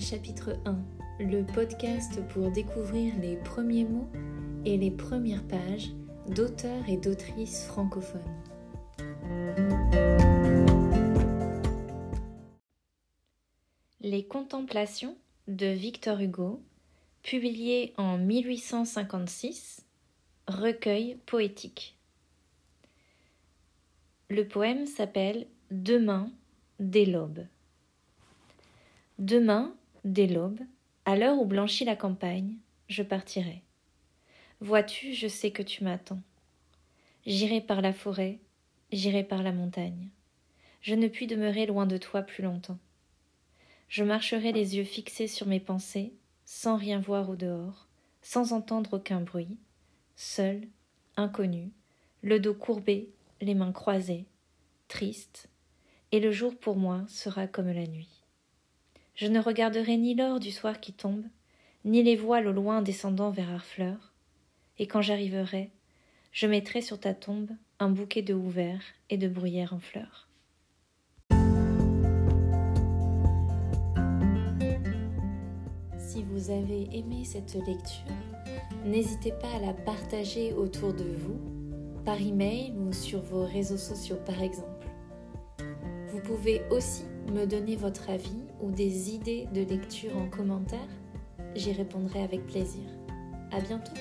chapitre 1, le podcast pour découvrir les premiers mots et les premières pages d'auteurs et d'autrices francophones. Les Contemplations de Victor Hugo, publié en 1856, recueil poétique. Le poème s'appelle Demain, dès l'aube. Demain, dès l'aube, à l'heure où blanchit la campagne, je partirai. Vois-tu, je sais que tu m'attends. J'irai par la forêt, j'irai par la montagne. Je ne puis demeurer loin de toi plus longtemps. Je marcherai les yeux fixés sur mes pensées, sans rien voir au dehors, sans entendre aucun bruit, seul, inconnu, le dos courbé, les mains croisées, triste, et le jour pour moi sera comme la nuit. Je ne regarderai ni l'or du soir qui tombe, ni les voiles au loin descendant vers Harfleur, et quand j'arriverai, je mettrai sur ta tombe un bouquet de houverts et de bruyères en fleurs. Si vous avez aimé cette lecture, n'hésitez pas à la partager autour de vous, par email ou sur vos réseaux sociaux par exemple. Vous pouvez aussi me donner votre avis ou des idées de lecture en commentaire, j'y répondrai avec plaisir. À bientôt!